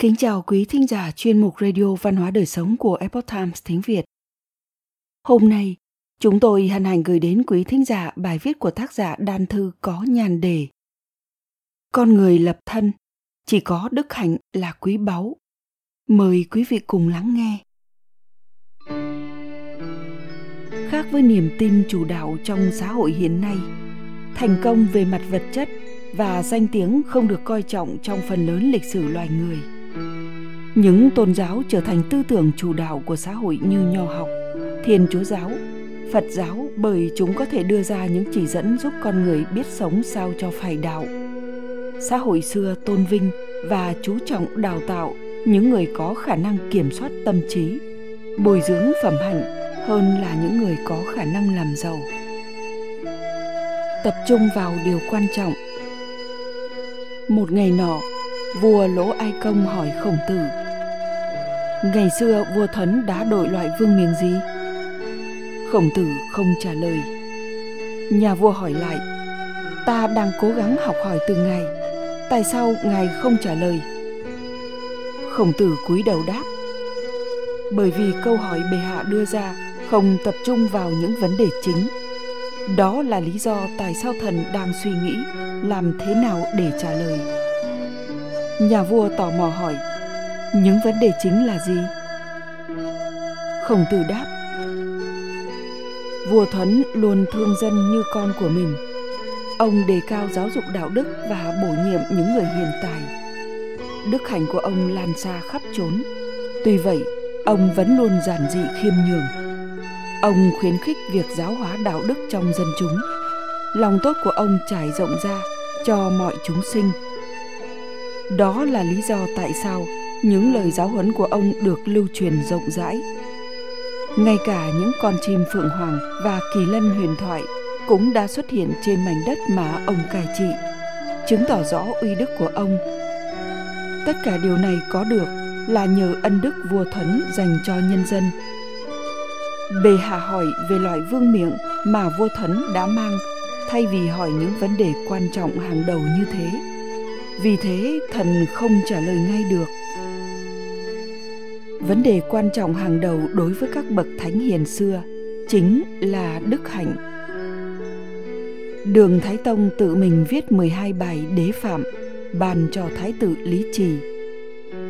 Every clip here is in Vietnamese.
Kính chào quý thính giả chuyên mục Radio Văn hóa Đời Sống của Epoch Times tiếng Việt. Hôm nay, chúng tôi hân hạnh gửi đến quý thính giả bài viết của tác giả Đan Thư có nhàn đề Con người lập thân, chỉ có đức hạnh là quý báu. Mời quý vị cùng lắng nghe. Khác với niềm tin chủ đạo trong xã hội hiện nay, thành công về mặt vật chất và danh tiếng không được coi trọng trong phần lớn lịch sử loài người những tôn giáo trở thành tư tưởng chủ đạo của xã hội như nho học, thiên chúa giáo, phật giáo bởi chúng có thể đưa ra những chỉ dẫn giúp con người biết sống sao cho phải đạo. Xã hội xưa tôn vinh và chú trọng đào tạo những người có khả năng kiểm soát tâm trí, bồi dưỡng phẩm hạnh hơn là những người có khả năng làm giàu. Tập trung vào điều quan trọng. Một ngày nọ vua lỗ ai công hỏi khổng tử. Ngày xưa vua thuấn đã đổi loại vương miếng gì? Khổng tử không trả lời. Nhà vua hỏi lại ta đang cố gắng học hỏi từ ngài, tại sao ngài không trả lời? Khổng tử cúi đầu đáp bởi vì câu hỏi bệ hạ đưa ra không tập trung vào những vấn đề chính. Đó là lý do tại sao thần đang suy nghĩ làm thế nào để trả lời nhà vua tò mò hỏi, những vấn đề chính là gì? Khổng tử đáp, vua thuấn luôn thương dân như con của mình. Ông đề cao giáo dục đạo đức và bổ nhiệm những người hiền tài. Đức hạnh của ông lan xa khắp trốn tuy vậy, ông vẫn luôn giản dị khiêm nhường. Ông khuyến khích việc giáo hóa đạo đức trong dân chúng. Lòng tốt của ông trải rộng ra cho mọi chúng sinh đó là lý do tại sao những lời giáo huấn của ông được lưu truyền rộng rãi. Ngay cả những con chim phượng hoàng và kỳ lân huyền thoại cũng đã xuất hiện trên mảnh đất mà ông cai trị, chứng tỏ rõ uy đức của ông. Tất cả điều này có được là nhờ ân đức vua thuấn dành cho nhân dân. Bề hạ hỏi về loại vương miệng mà vua thuấn đã mang thay vì hỏi những vấn đề quan trọng hàng đầu như thế vì thế thần không trả lời ngay được. Vấn đề quan trọng hàng đầu đối với các bậc thánh hiền xưa chính là đức hạnh. Đường Thái Tông tự mình viết 12 bài đế phạm bàn cho Thái tử Lý Trì.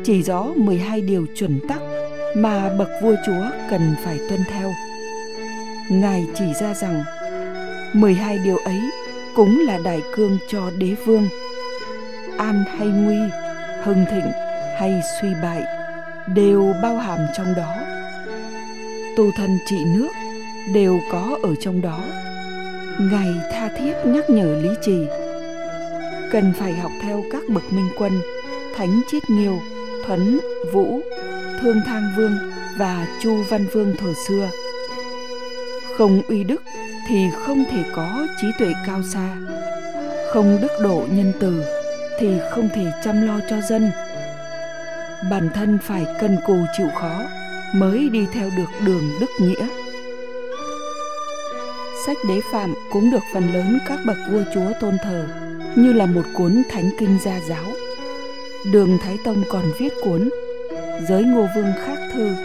Chỉ rõ 12 điều chuẩn tắc mà bậc vua chúa cần phải tuân theo. Ngài chỉ ra rằng 12 điều ấy cũng là đại cương cho đế vương an hay nguy, hưng thịnh hay suy bại, đều bao hàm trong đó. Tu thân trị nước đều có ở trong đó. Ngài tha thiết nhắc nhở lý trì. Cần phải học theo các bậc minh quân, thánh chiết nghiêu, thuấn, vũ, thương thang vương và chu văn vương thời xưa. Không uy đức thì không thể có trí tuệ cao xa. Không đức độ nhân từ thì không thể chăm lo cho dân. Bản thân phải cần cù chịu khó mới đi theo được đường đức nghĩa. Sách đế phạm cũng được phần lớn các bậc vua chúa tôn thờ như là một cuốn thánh kinh gia giáo. Đường thái tông còn viết cuốn giới ngô vương khác thư.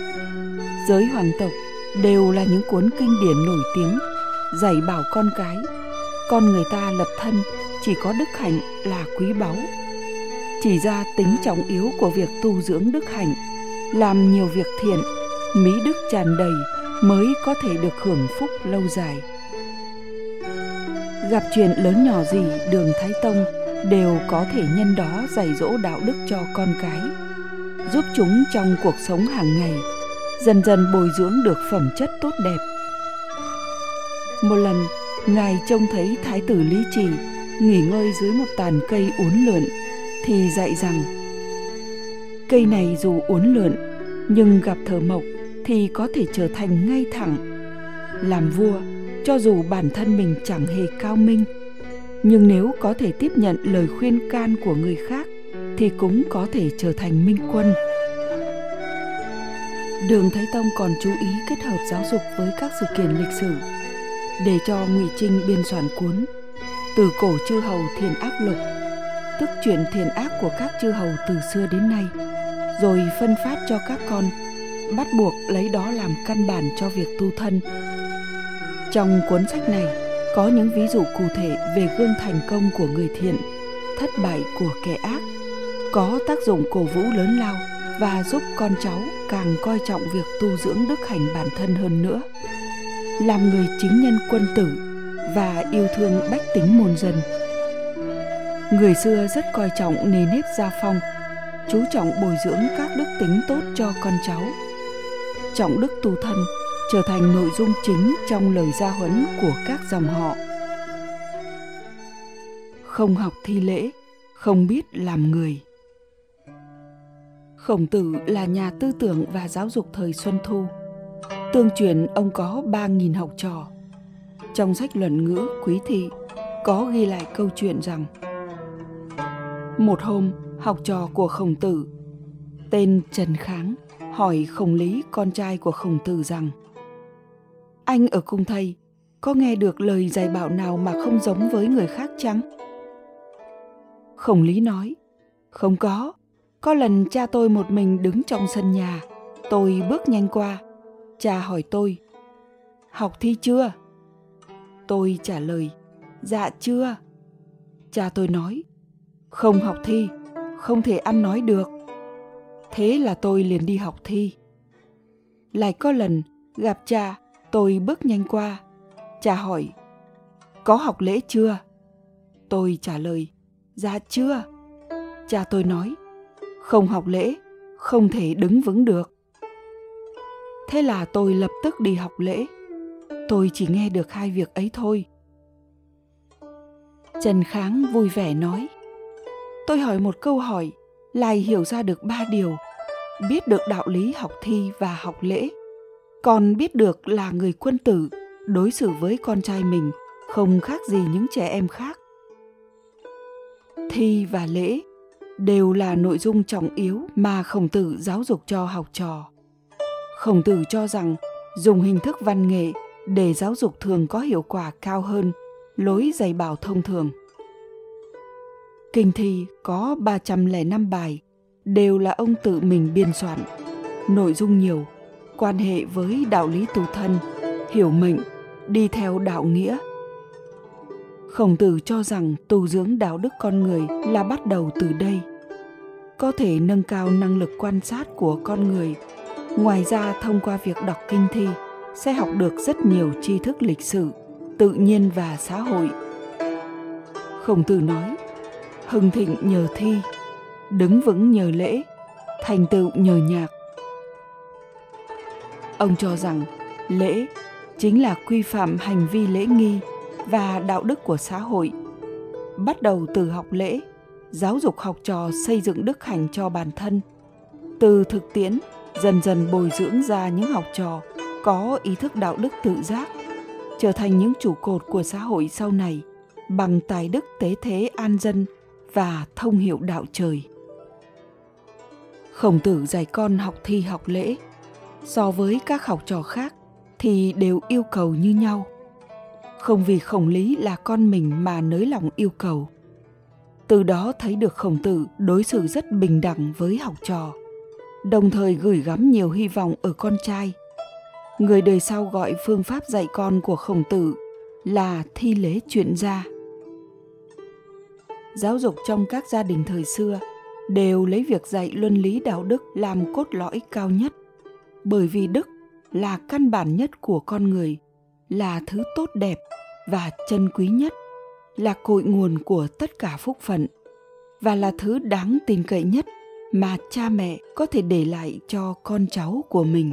Giới hoàng tộc đều là những cuốn kinh điển nổi tiếng, dạy bảo con cái, con người ta lập thân chỉ có đức hạnh là quý báu. Chỉ ra tính trọng yếu của việc tu dưỡng đức hạnh, làm nhiều việc thiện, mỹ đức tràn đầy mới có thể được hưởng phúc lâu dài. Gặp chuyện lớn nhỏ gì, đường thái tông đều có thể nhân đó dạy dỗ đạo đức cho con cái, giúp chúng trong cuộc sống hàng ngày dần dần bồi dưỡng được phẩm chất tốt đẹp. Một lần, ngài trông thấy thái tử lý trì nghỉ ngơi dưới một tàn cây uốn lượn, thì dạy rằng, cây này dù uốn lượn, nhưng gặp thờ mộc thì có thể trở thành ngay thẳng. Làm vua, cho dù bản thân mình chẳng hề cao minh, nhưng nếu có thể tiếp nhận lời khuyên can của người khác thì cũng có thể trở thành minh quân. Đường thái tông còn chú ý kết hợp giáo dục với các sự kiện lịch sử để cho ngụy trinh biên soạn cuốn từ cổ chư hầu thiền ác lục, tức chuyện thiền ác của các chư hầu từ xưa đến nay, rồi phân phát cho các con, bắt buộc lấy đó làm căn bản cho việc tu thân. Trong cuốn sách này, có những ví dụ cụ thể về gương thành công của người thiện, thất bại của kẻ ác, có tác dụng cổ vũ lớn lao và giúp con cháu càng coi trọng việc tu dưỡng đức hạnh bản thân hơn nữa. Làm người chính nhân quân tử và yêu thương bách tính muôn dân. Người xưa rất coi trọng nề nếp gia phong, chú trọng bồi dưỡng các đức tính tốt cho con cháu. Trọng đức tu thân trở thành nội dung chính trong lời gia huấn của các dòng họ. Không học thi lễ, không biết làm người. Khổng tử là nhà tư tưởng và giáo dục thời xuân thu. Tương truyền ông có ba nghìn học trò trong sách luận ngữ quý thị có ghi lại câu chuyện rằng, một hôm, học trò của khổng tử, tên trần kháng, hỏi khổng lý con trai của khổng tử rằng, anh ở cung thầy, có nghe được lời dạy bảo nào mà không giống với người khác chăng khổng lý nói, không có. Có lần cha tôi một mình đứng trong sân nhà, tôi bước nhanh qua. Cha hỏi tôi, học thi chưa? Tôi trả lời dạ chưa. Cha tôi nói, không học thi, không thể ăn nói được. Thế là tôi liền đi học thi. Lại có lần, gặp cha, tôi bước nhanh qua. Cha hỏi, có học lễ chưa? Tôi trả lời dạ chưa. Cha tôi nói, không học lễ, không thể đứng vững được. Thế là tôi lập tức đi học lễ tôi chỉ nghe được hai việc ấy thôi. Trần kháng vui vẻ nói. Tôi hỏi một câu hỏi, lại hiểu ra được ba điều. Biết được đạo lý học thi và học lễ, còn biết được là người quân tử, đối xử với con trai mình không khác gì những trẻ em khác. Thi và lễ đều là nội dung trọng yếu mà khổng tử giáo dục cho học trò. Khổng tử cho rằng dùng hình thức văn nghệ để giáo dục thường có hiệu quả cao hơn lối dạy bảo thông thường Kinh thi có 305 bài, đều là ông tự mình biên soạn. Nội dung nhiều, quan hệ với đạo lý tu thân, hiểu mệnh, đi theo đạo nghĩa. Khổng tử cho rằng tu dưỡng đạo đức con người là bắt đầu từ đây. Có thể nâng cao năng lực quan sát của con người. Ngoài ra thông qua việc đọc kinh thi sẽ học được rất nhiều tri thức lịch sử, tự nhiên và xã hội. Khổng tử nói, hưng thịnh nhờ thi đứng vững nhờ lễ thành tựu nhờ nhạc. Ông cho rằng lễ chính là quy phạm hành vi lễ nghi và đạo đức của xã hội. Bắt đầu từ học lễ giáo dục học trò xây dựng đức hạnh cho bản thân. Từ thực tiễn dần dần bồi dưỡng ra những học trò có ý thức đạo đức tự giác trở thành những trụ cột của xã hội sau này bằng tài đức tế thế an dân và thông hiểu đạo trời. Khổng tử dạy con học thi học lễ, so với các học trò khác thì đều yêu cầu như nhau. Không vì khổng lý là con mình mà nới lòng yêu cầu. Từ đó thấy được khổng tử đối xử rất bình đẳng với học trò, đồng thời gửi gắm nhiều hy vọng ở con trai. Người đời sau gọi phương pháp dạy con của khổng tử là thi lễ chuyện gia. Giáo dục trong các gia đình thời xưa đều lấy việc dạy luân lý đạo đức làm cốt lõi cao nhất, bởi vì đức là căn bản nhất của con người, là thứ tốt đẹp và chân quý nhất, là cội nguồn của tất cả phúc phận và là thứ đáng tin cậy nhất mà cha mẹ có thể để lại cho con cháu của mình